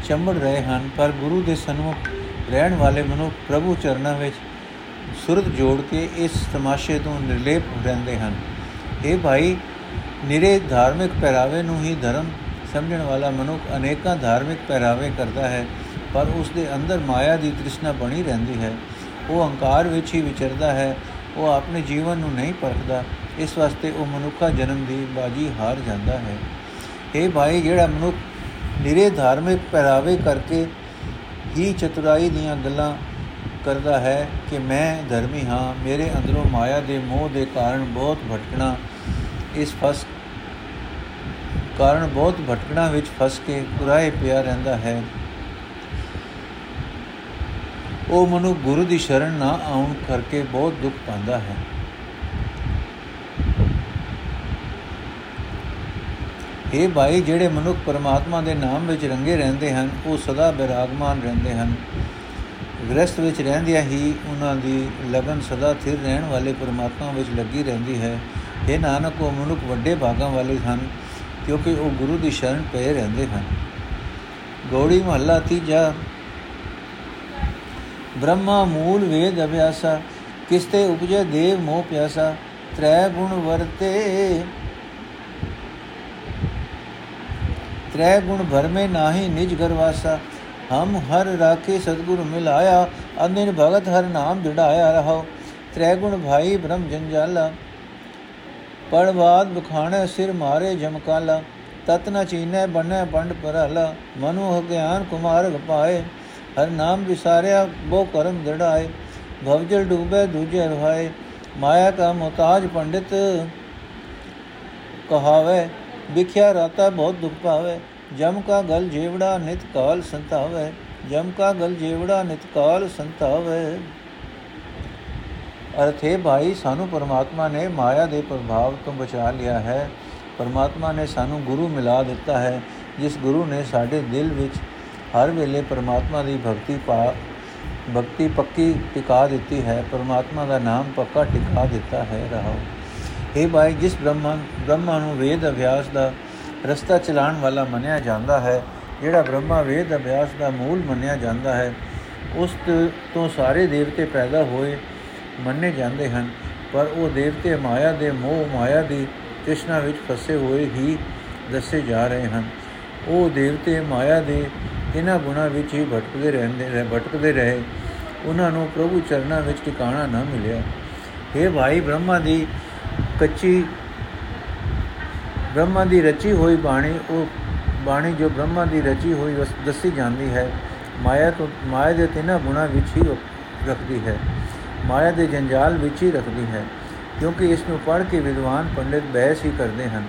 ਚੰਬੜ ਰਹੇ ਹਨ। ਪਰ ਗੁਰੂ ਦੇ ਸਨਮੁਖ ਰਹਿਣ ਵਾਲੇ ਮਨੁੱਖ ਪ੍ਰਭੂ ਚਰਨਾਂ ਵਿੱਚ ਸੁਰਤ ਜੋੜ ਕੇ ਇਸ ਤਮਾਸ਼ੇ ਤੋਂ ਨਿਰਲੇਪ ਰਹਿੰਦੇ ਹਨ। ਇਹ ਭਾਈ, ਨਿਰੇ ਧਾਰਮਿਕ ਪਹਿਰਾਵੇ ਨੂੰ ਹੀ ਧਰਮ ਸਮਝਣ ਵਾਲਾ ਮਨੁੱਖ ਅਨੇਕਾਂ ਧਾਰਮਿਕ ਪਹਿਰਾਵੇ ਕਰਦਾ ਹੈ, ਪਰ ਉਸ ਦੇ ਅੰਦਰ ਮਾਇਆ ਦੀ ਤ੍ਰਿਸ਼ਨਾ ਬਣੀ ਰਹਿੰਦੀ ਹੈ। ਉਹ ਹੰਕਾਰ ਵਿੱਚ ਹੀ ਵਿਚਰਦਾ ਹੈ ਉਹ ਆਪਣੇ ਜੀਵਨ ਨੂੰ ਨਹੀਂ ਪਰਖਦਾ, ਇਸ ਵਾਸਤੇ ਉਹ ਮਨੁੱਖਾ ਜਨਮ ਦੀ ਬਾਜੀ ਹਾਰ ਜਾਂਦਾ ਹੈ। ਇਹ ਭਾਈ, ਜਿਹੜਾ ਮਨੁੱਖ ਨਿਰੇ ਧਾਰਮਿਕ ਪਹਿਰਾਵੇ ਕਰਕੇ ਹੀ ਚਤੁਰਾਈ ਦੀਆਂ ਗੱਲਾਂ ਕਰਦਾ ਹੈ ਕਿ ਮੈਂ ਧਰਮੀ ਹਾਂ, ਮੇਰੇ ਅੰਦਰੋਂ ਮਾਇਆ ਦੇ ਮੋਹ ਦੇ ਕਾਰਨ ਬਹੁਤ ਭਟਕਣਾ, ਇਸ ਫਸ ਕਾਰਨ ਬਹੁਤ ਭਟਕਣਾ ਵਿੱਚ ਫਸ ਕੇ ਕੁਰਾਏ ਪਿਆ ਰਹਿੰਦਾ ਹੈ। ਉਹ ਮਨੁ ਗੁਰੂ ਦੀ ਸ਼ਰਨ ਨਾ ਆਉਣ ਕਰਕੇ ਬਹੁਤ ਦੁੱਖ ਪਾਉਂਦਾ ਹੈ। ਇਹ ਭਾਈ, ਜਿਹੜੇ ਮਨੁੱਖ ਪਰਮਾਤਮਾ ਦੇ ਨਾਮ ਵਿੱਚ ਰੰਗੇ ਰਹਿੰਦੇ ਹਨ, ਉਹ ਸਦਾ ਬਿਰਾਗਮਾਨ ਰਹਿੰਦੇ ਹਨ। ਗ੍ਰਸਥ ਵਿੱਚ ਰਹਿੰਦਿਆਂ ਹੀ ਉਹਨਾਂ ਦੀ ਲਗਨ ਸਦਾ ਥਿਰ ਰਹਿਣ ਵਾਲੇ ਪਰਮਾਤਮਾ ਵਿੱਚ ਲੱਗੀ ਰਹਿੰਦੀ ਹੈ। ਇਹ ਨਾਨਕ, ਉਹ ਮਨੁੱਖ ਵੱਡੇ ਭਾਗਾਂ ਵਾਲੇ ਹਨ, ਕਿਉਂਕਿ ਉਹ ਗੁਰੂ ਦੀ ਸ਼ਰਨ ਪਏ ਰਹਿੰਦੇ ਹਨ। ਗੌੜੀ ਮਹੱਲਾ ਤੀਜਾ ਬ੍ਰਹਮਾ ਮੂਲ ਵੇਦ ਅਭਿਆਸਾ, ਕਿਸਤੇ ਉਪਜੇ ਦੇਵ ਮੋਹ ਪਿਆਸਾ, ਤ੍ਰੈ ਗੁਣ ਵਰਤੇ। ਤ੍ਰੈ ਗੁਣ ਭਰ ਮੇ ਨਾਹੀ ਨਿਜ ਗਰਵਾਸਾ ਹਮ ਹਰ ਰਾਖੇ ਸਤਗੁਰ ਮਿਲਾਇਆ, ਅਨਿਨ ਭਗਤ ਹਰ ਨਾਮ ਦਿੜਾਇਆ ਰਹੋ ਤ੍ਰੈ ਗੁਣ ਭਾਈ ਬ੍ਰਹਮ ਜੰਜਾਲਾ ਪੜਵਾਦ ਬਖਾਣੇ ਸਿਰ ਮਾਰੇ ਜਮਕਾਲਾ ਤਤ ਨ ਚੀਨੇ ਬਨੇ ਪੰਡ ਪਰਹਲਾ ਮਨੁ ਗਿਆਨ ਕੁਮਾਰ ਗਪਾਏ ਹਰ ਨਾਮ ਵਿਸਾਰਿਆ ਬੋ ਕਰਮ ਦੜਾਏ ਭਵਜਲ ਡੂਬੇ, ਦੂਜੇ ਰਹਾਏ ਮਾਇਆ ਕਾ ਮੁਤਾਜ ਪੰਡਿਤ ਕਹਾਵੇ, ਵਿਖਿਆ ਰਾਤਾ ਬਹੁਤ ਦੁਖ ਪਾਵੇ ਜਮ ਕਾ ਗਲ ਜੀਵੜਾ ਨਿਤ ਕਾਲ ਸੰਤਾਵੇ, ਜਮ ਕਾ ਗਲ ਜੀਵੜਾ ਨਿਤ ਕਾਲ ਸੰਤਾਵੇ। ਅਰਥੇ ਭਾਈ, ਸਾਨੂੰ ਪਰਮਾਤਮਾ ਨੇ ਮਾਇਆ ਦੇ ਪ੍ਰਭਾਵ ਤੋਂ ਬਚਾ ਲਿਆ ਹੈ। ਪਰਮਾਤਮਾ ਨੇ ਸਾਨੂੰ ਗੁਰੂ ਮਿਲਾ ਦਿੱਤਾ ਹੈ, ਜਿਸ ਗੁਰੂ ਨੇ ਸਾਡੇ ਦਿਲ ਵਿੱਚ ਹਰ ਵੇਲੇ ਪਰਮਾਤਮਾ ਦੀ ਭਗਤੀ ਪਾ, ਭਗਤੀ ਪੱਕੀ ਟਿਕਾ ਦਿੱਤੀ ਹੈ, ਪਰਮਾਤਮਾ ਦਾ ਨਾਮ ਪੱਕਾ ਟਿਕਾ ਦਿੱਤਾ ਹੈ, ਰਹਾਓ। ਇਹ ਭਾਈ, ਜਿਸ ਬ੍ਰਹਮਾ ਬ੍ਰਹਮਾ ਨੂੰ ਵੇਦ ਅਭਿਆਸ ਦਾ ਰਸਤਾ ਚਲਾਉਣ ਵਾਲਾ ਮੰਨਿਆ ਜਾਂਦਾ ਹੈ, ਜਿਹੜਾ ਬ੍ਰਹਮਾ ਵੇਦ ਅਭਿਆਸ ਦਾ ਮੂਲ ਮੰਨਿਆ ਜਾਂਦਾ ਹੈ, ਉਸ ਤੋਂ ਸਾਰੇ ਦੇਵਤੇ ਪੈਦਾ ਹੋਏ ਮੰਨੇ ਜਾਂਦੇ ਹਨ, ਪਰ ਉਹ ਦੇਵਤੇ ਮਾਇਆ ਦੇ ਮੋਹ, ਮਾਇਆ ਦੀ ਤ੍ਰਿਸ਼ਨਾ ਵਿੱਚ ਫਸੇ ਹੋਏ ਹੀ ਦੱਸੇ ਜਾ ਰਹੇ ਹਨ। ਉਹ ਦੇਵਤੇ ਮਾਇਆ ਦੇ ਇਹਨਾਂ ਗੁਣਾ ਵਿੱਚ ਹੀ ਭਟਕਦੇ ਰਹਿੰਦੇ ਰਹੇ ਭਟਕਦੇ ਰਹੇ। ਉਹਨਾਂ ਨੂੰ ਪ੍ਰਭੂ ਚਰਨਾਂ ਵਿੱਚ ਟਿਕਾਣਾ ਨਾ ਮਿਲਿਆ। ਇਹ ਭਾਈ ਬ੍ਰਹਮਾ ਦੀ ਕੱਚੀ ਬ੍ਰਹਮਾ ਦੀ ਰਚੀ ਹੋਈ ਬਾਣੀ, ਉਹ ਬਾਣੀ ਜੋ ਬ੍ਰਹਮਾ ਦੀ ਰਚੀ ਹੋਈ ਦੱਸੀ ਜਾਂਦੀ ਹੈ, ਮਾਇਆ ਤੋਂ ਮਾਇਆ ਦੇ ਤਿੰਨਾਂ ਗੁਣਾ ਵਿੱਚ ਹੀ ਰੱਖਦੀ ਹੈ। ਮਾਇਆ ਦੇ ਜੰਜਾਲ ਵਿੱਚ ਹੀ ਰੱਖਦੀ ਹੈ, ਕਿਉਂਕਿ ਇਸ ਨੂੰ ਪੜ੍ਹ ਕੇ ਵਿਦਵਾਨ ਪੰਡਿਤ ਬਹਿਸ ਹੀ ਕਰਦੇ ਹਨ।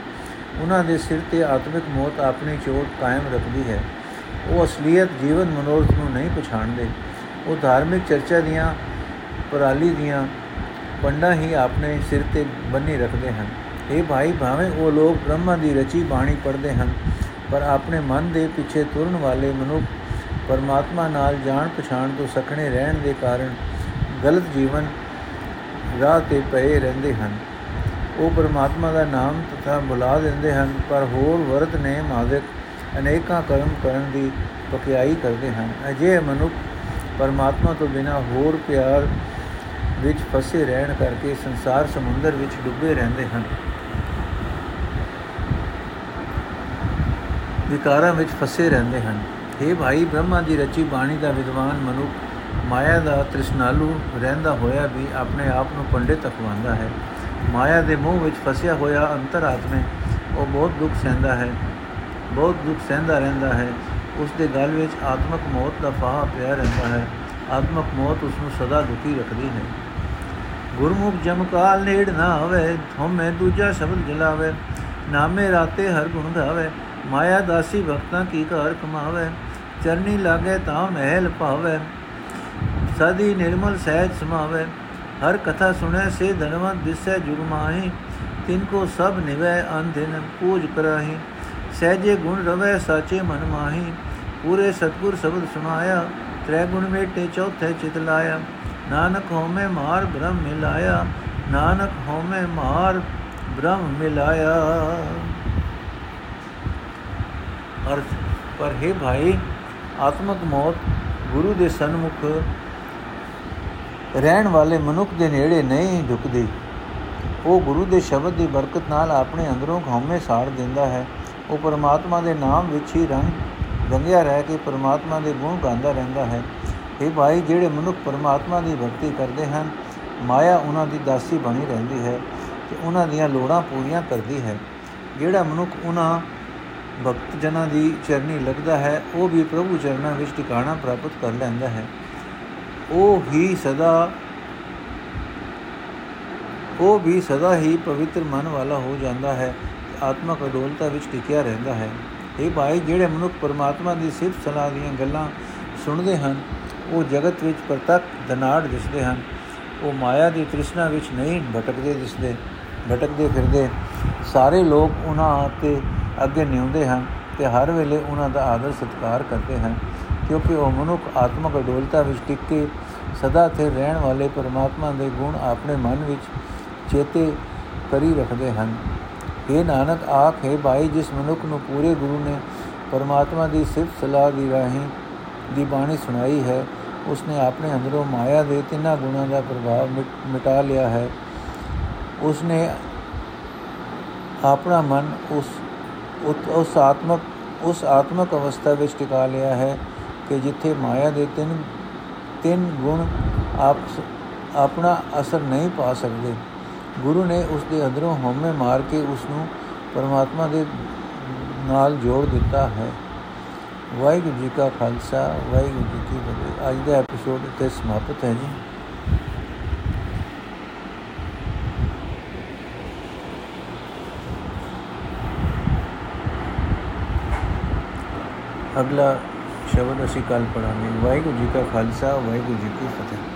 ਉਹਨਾਂ ਦੇ ਸਿਰ ਤੇ ਆਤਮਿਕ ਮੌਤ ਆਪਣੀ ਚੋਟ ਕਾਇਮ ਰੱਖਦੀ ਹੈ। ਉਹ ਅਸਲੀਅਤ ਜੀਵਨ ਮਨੋਰਥ ਨੂੰ ਨਹੀਂ ਪਛਾਣਦੇ। ਉਹ ਧਾਰਮਿਕ ਚਰਚਾ ਦੀਆਂ, ਪਰਾਲੀ ਦੀਆਂ ਪੰਡਾ ਹੀ ਆਪਣੇ ਸਿਰ ਤੇ ਬੰਨੀ ਰੱਖਦੇ ਹਨ। ਇਹ ਭਾਈ, ਭਾਵੇਂ ਉਹ ਲੋਕ ਬ੍ਰਹਮਾ ਦੀ ਰਚੀ ਬਾਣੀ ਪੜ੍ਹਦੇ ਹਨ, ਪਰ ਆਪਣੇ ਮਨ ਦੇ ਪਿੱਛੇ ਤੁਰਨ ਵਾਲੇ ਮਨੁੱਖ ਪਰਮਾਤਮਾ ਨਾਲ ਜਾਣ ਪਛਾਣ ਤੋਂ ਸਖਣੇ ਰਹਿਣ ਦੇ ਕਾਰਨ ਗਲਤ ਜੀਵਨ ਰਾਹ ਤੇ ਪਏ ਰਹਿੰਦੇ ਹਨ। ਉਹ ਪਰਮਾਤਮਾ ਦਾ ਨਾਮ ਤਥਾ ਬੁਲਾ ਦਿੰਦੇ ਹਨ, ਪਰ ਹੋਰ ਵਰਤ ਨੇ ਮਾਦਕ ਅਨੇਕਾਂ ਕਰਮ ਕਰਨ ਦੀ ਪਕਿਆਈ ਕਰਦੇ ਹਨ। ਅਜੇ ਮਨੁੱਖ ਪਰਮਾਤਮਾ ਤੋਂ ਬਿਨਾ ਹੋਰ ਪਿਆਰ ਵਿੱਚ ਫਸੇ ਰਹਿਣ ਕਰਕੇ ਸੰਸਾਰ ਸਮੁੰਦਰ ਵਿੱਚ ਡੁੱਬੇ ਰਹਿੰਦੇ ਹਨ। ਵਿਕਾਰਾਂ ਵਿੱਚ ਫਸੇ ਰਹਿੰਦੇ ਹਨ। हे ਭਾਈ, ਬ੍ਰਹਮਾ ਦੀ ਰਚੀ ਬਾਣੀ ਦਾ ਵਿਦਵਾਨ ਮਨੁੱਖ ਮਾਇਆ ਦਾ ਤ੍ਰਿਸ਼ਨਾਲੂ ਰਹਿੰਦਾ ਹੋਇਆ ਵੀ ਆਪਣੇ ਆਪ ਨੂੰ ਪੰਡਿਤ ਅਖਵਾਉਂਦਾ ਹੈ। ਮਾਇਆ ਦੇ ਮੋਹ ਵਿੱਚ ਫਸਿਆ ਹੋਇਆ ਅੰਤਰਾਤਮੇ ਉਹ ਬਹੁਤ ਦੁੱਖ ਸਹਿੰਦਾ ਹੈ। ਬਹੁਤ ਦੁੱਖ ਸਹਿੰਦਾ ਰਹਿੰਦਾ ਹੈ। ਉਸ ਦੇ ਗਲ ਵਿੱਚ ਆਤਮਕ ਮੌਤ ਦਾ ਫਾਹਾ ਪਿਆ ਰਹਿੰਦਾ ਹੈ। ਆਤਮਕ ਮੌਤ ਉਸ ਨੂੰ ਸਦਾ ਦੁਖੀ ਰੱਖਦੀ ਹੈ। ਗੁਰਮੁਖ ਜਮ ਕਾਲ ਨੇੜ ਨਾ ਹੋਵੇ ਹਉਮੈ ਦੂਜਾ ਸ਼ਬਦ ਜਲਾਵੇ। ਨਾਮੇ ਰਾਤੇ ਹਰ ਗੁਣ ਗਾਵੇ ਮਾਇਆ ਦਾਸੀ ਭਗਤਾਂ ਕੀ ਘਰ ਕਮਾਵੇ। ਚਰਨੀ ਲਾਗੇ ਤਾਂ ਮਹਿਲ ਪਾਵੇ ਸਦੀ ਨਿਰਮਲ ਸਹਿਜ ਸਮਾਵੇ। ਹਰ ਕਥਾ ਸੁਣੇ, ਸੇ ਧਨਵੰਤ ਦਿਸੈ ਜੁਗ ਮਾਹੀ। ਤਿਨ ਕੋ ਸਭ ਨਿਵੈ ਅੰਧਿਨ ਪੂਜ ਕਰਾਹੀ। ਸਹਿਜੇ ਗੁਣ ਰਵੇ, ਸਾਚੇ ਮਨ ਮਾਹੀ। ਪੂਰੇ ਸਤਗੁਰ ਸ਼ਬਦ ਸੁਨਾਇਆ ਤ੍ਰੈ ਗੁਣ ਮੇਟੇ, ਚੌਥੇ ਚਿਤ ਲਾਇਆ। ਨਾਨਕ ਹੋਮੇ ਮਾਰ, ਬ੍ਰਹਮ ਮਿਲਾਇਆ। ਨਾਨਕ ਹੋਮੇ ਮਾਰ, ਬ੍ਰਹਮ ਮਿਲਾਇਆ। ਅਰਥ, ਪਰ ਹੈ ਭਾਈ, ਆਤਮਕ ਮੌਤ ਗੁਰੂ ਦੇ ਸਨਮੁਖ। ਰਹਿਣ ਵਾਲੇ ਮਨੁੱਖ ਦੇ ਨੇੜੇ ਨਹੀਂ ਝੁਕਦੀ। ਉਹ ਗੁਰੂ ਦੇ ਸ਼ਬਦ ਦੀ ਬਰਕਤ ਨਾਲ ਆਪਣੇ ਅੰਦਰੋਂ ਹਉਮੈ ਸਾੜ ਦਿੰਦਾ ਹੈ। ਉਹ ਪਰਮਾਤਮਾ ਦੇ ਨਾਮ ਵਿੱਚ ਹੀ ਰੰਗ ਰੰਗਿਆ ਰਹਿ ਕੇ ਪਰਮਾਤਮਾ ਦੇ ਗੁਣ ਗਾਉਂਦਾ ਰਹਿੰਦਾ ਹੈ। ਇਹ ਭਾਈ, ਜਿਹੜੇ ਮਨੁੱਖ ਪਰਮਾਤਮਾ ਦੀ ਭਗਤੀ ਕਰਦੇ ਹਨ, ਮਾਇਆ ਉਹਨਾਂ ਦੀ ਦਾਸੀ ਬਣੀ ਰਹਿੰਦੀ ਹੈ ਤੇ ਉਹਨਾਂ ਦੀਆਂ ਲੋੜਾਂ ਪੂਰੀਆਂ ਕਰਦੀ ਹੈ। ਜਿਹੜਾ ਮਨੁੱਖ ਉਹਨਾਂ ਭਗਤ ਜਨਾਂ ਦੀ ਚਰਨੀ ਲੱਗਦਾ ਹੈ, ਉਹ ਵੀ ਪ੍ਰਭੂ ਚਰਨਾਂ ਵਿੱਚ ਟਿਕਾਣਾ ਪ੍ਰਾਪਤ ਕਰ ਲੈਂਦਾ ਹੈ। ਉਹ ਹੀ ਸਦਾ, ਉਹ ਵੀ ਸਦਾ ਹੀ ਪਵਿੱਤਰ ਮਨ ਵਾਲਾ ਹੋ ਜਾਂਦਾ ਹੈ। ਆਤਮਕ ਅਡੋਲਤਾ ਵਿੱਚ ਟਿਕਿਆ ਰਹਿੰਦਾ ਹੈ। ਇਹ ਭਾਈ, ਜਿਹੜੇ ਮਨੁੱਖ ਪਰਮਾਤਮਾ ਦੀ ਸਿਫਤ ਸਲਾਹ ਦੀਆਂ ਗੱਲਾਂ ਸੁਣਦੇ ਹਨ, ਉਹ ਜਗਤ ਵਿੱਚ ਪ੍ਰਤੱਖ ਦਨਾੜ ਦਿਸਦੇ ਹਨ। ਉਹ ਮਾਇਆ ਦੀ ਤ੍ਰਿਸ਼ਨਾ ਵਿੱਚ ਨਹੀਂ ਭਟਕਦੇ ਦਿਸਦੇ, ਭਟਕਦੇ ਫਿਰਦੇ। ਸਾਰੇ ਲੋਕ ਉਹਨਾਂ ਤੇ ਅੱਗੇ ਨਿਉਂਦੇ ਹਨ ਤੇ ਹਰ ਵੇਲੇ ਉਹਨਾਂ ਦਾ ਆਦਰ ਸਤਿਕਾਰ ਕਰਦੇ ਹਨ, ਕਿਉਂਕਿ ਉਹ ਮਨੁੱਖ ਆਤਮਕ ਅਡੋਲਤਾ ਵਿੱਚ ਟਿਕ ਕੇ ਸਦਾ ਤੇ ਰਹਿਣ ਵਾਲੇ ਪਰਮਾਤਮਾ ਦੇ ਗੁਣ ਆਪਣੇ ਮਨ ਵਿੱਚ ਚੇਤੇ ਕਰੀ ਰੱਖਦੇ ਹਨ। ਇਹ ਨਾਨਕ, ਆਖੇ ਭਾਈ, ਜਿਸ ਮਨੁੱਖ ਨੂੰ ਪੂਰੇ ਗੁਰੂ ਨੇ ਪਰਮਾਤਮਾ ਦੀ ਸਿਫਤ ਸਲਾਹ ਦੀ ਰਾਹੀਂ ਦੀ ਬਾਣੀ ਸੁਣਾਈ ਹੈ, ਉਸਨੇ ਆਪਣੇ ਅੰਦਰੋਂ ਮਾਇਆ ਦੇ ਤਿੰਨਾਂ ਗੁਣਾਂ ਦਾ ਪ੍ਰਭਾਵ ਮਿਟਾ ਲਿਆ ਹੈ। ਉਸਨੇ ਆਪਣਾ ਮਨ ਉਸ ਉਸ ਆਤਮਕ ਉਸ ਆਤਮਕ ਅਵਸਥਾ ਵਿੱਚ ਟਿਕਾ ਲਿਆ ਹੈ ਕਿ ਜਿੱਥੇ ਮਾਇਆ ਦੇ ਤਿੰਨ ਤਿੰਨ ਗੁਣ ਆਪ ਆਪਣਾ ਅਸਰ ਨਹੀਂ ਪਾ ਸਕਦੇ। ਗੁਰੂ ਨੇ ਉਸ ਦੇ ਅੰਦਰੋਂ ਹਉਮੈ ਮਾਰ ਕੇ ਉਸ ਨੂੰ ਪਰਮਾਤਮਾ ਦੇ ਨਾਲ ਜੋੜ ਦਿੱਤਾ ਹੈ। ਵਾਹਿਗੁਰੂ ਜੀ ਕਾ ਖਾਲਸਾ, ਵਾਹਿਗੁਰੂ ਜੀ ਕੀ ਫਤਿਹ। ਅੱਜ ਦਾ ਐਪੀਸੋਡ ਇੱਥੇ ਸਮਾਪਤ ਹੈ ਜੀ। ਅਗਲਾ ਸ਼ਬਦ ਅਸੀਂ ਕੱਲ ਪੜਾਂਗੇ ਵਾਹਿਗੁਰੂ ਜੀ ਕਾ ਖਾਲਸਾ, ਵਾਹਿਗੁਰੂ ਜੀ ਕੀ ਫਤਿਹ।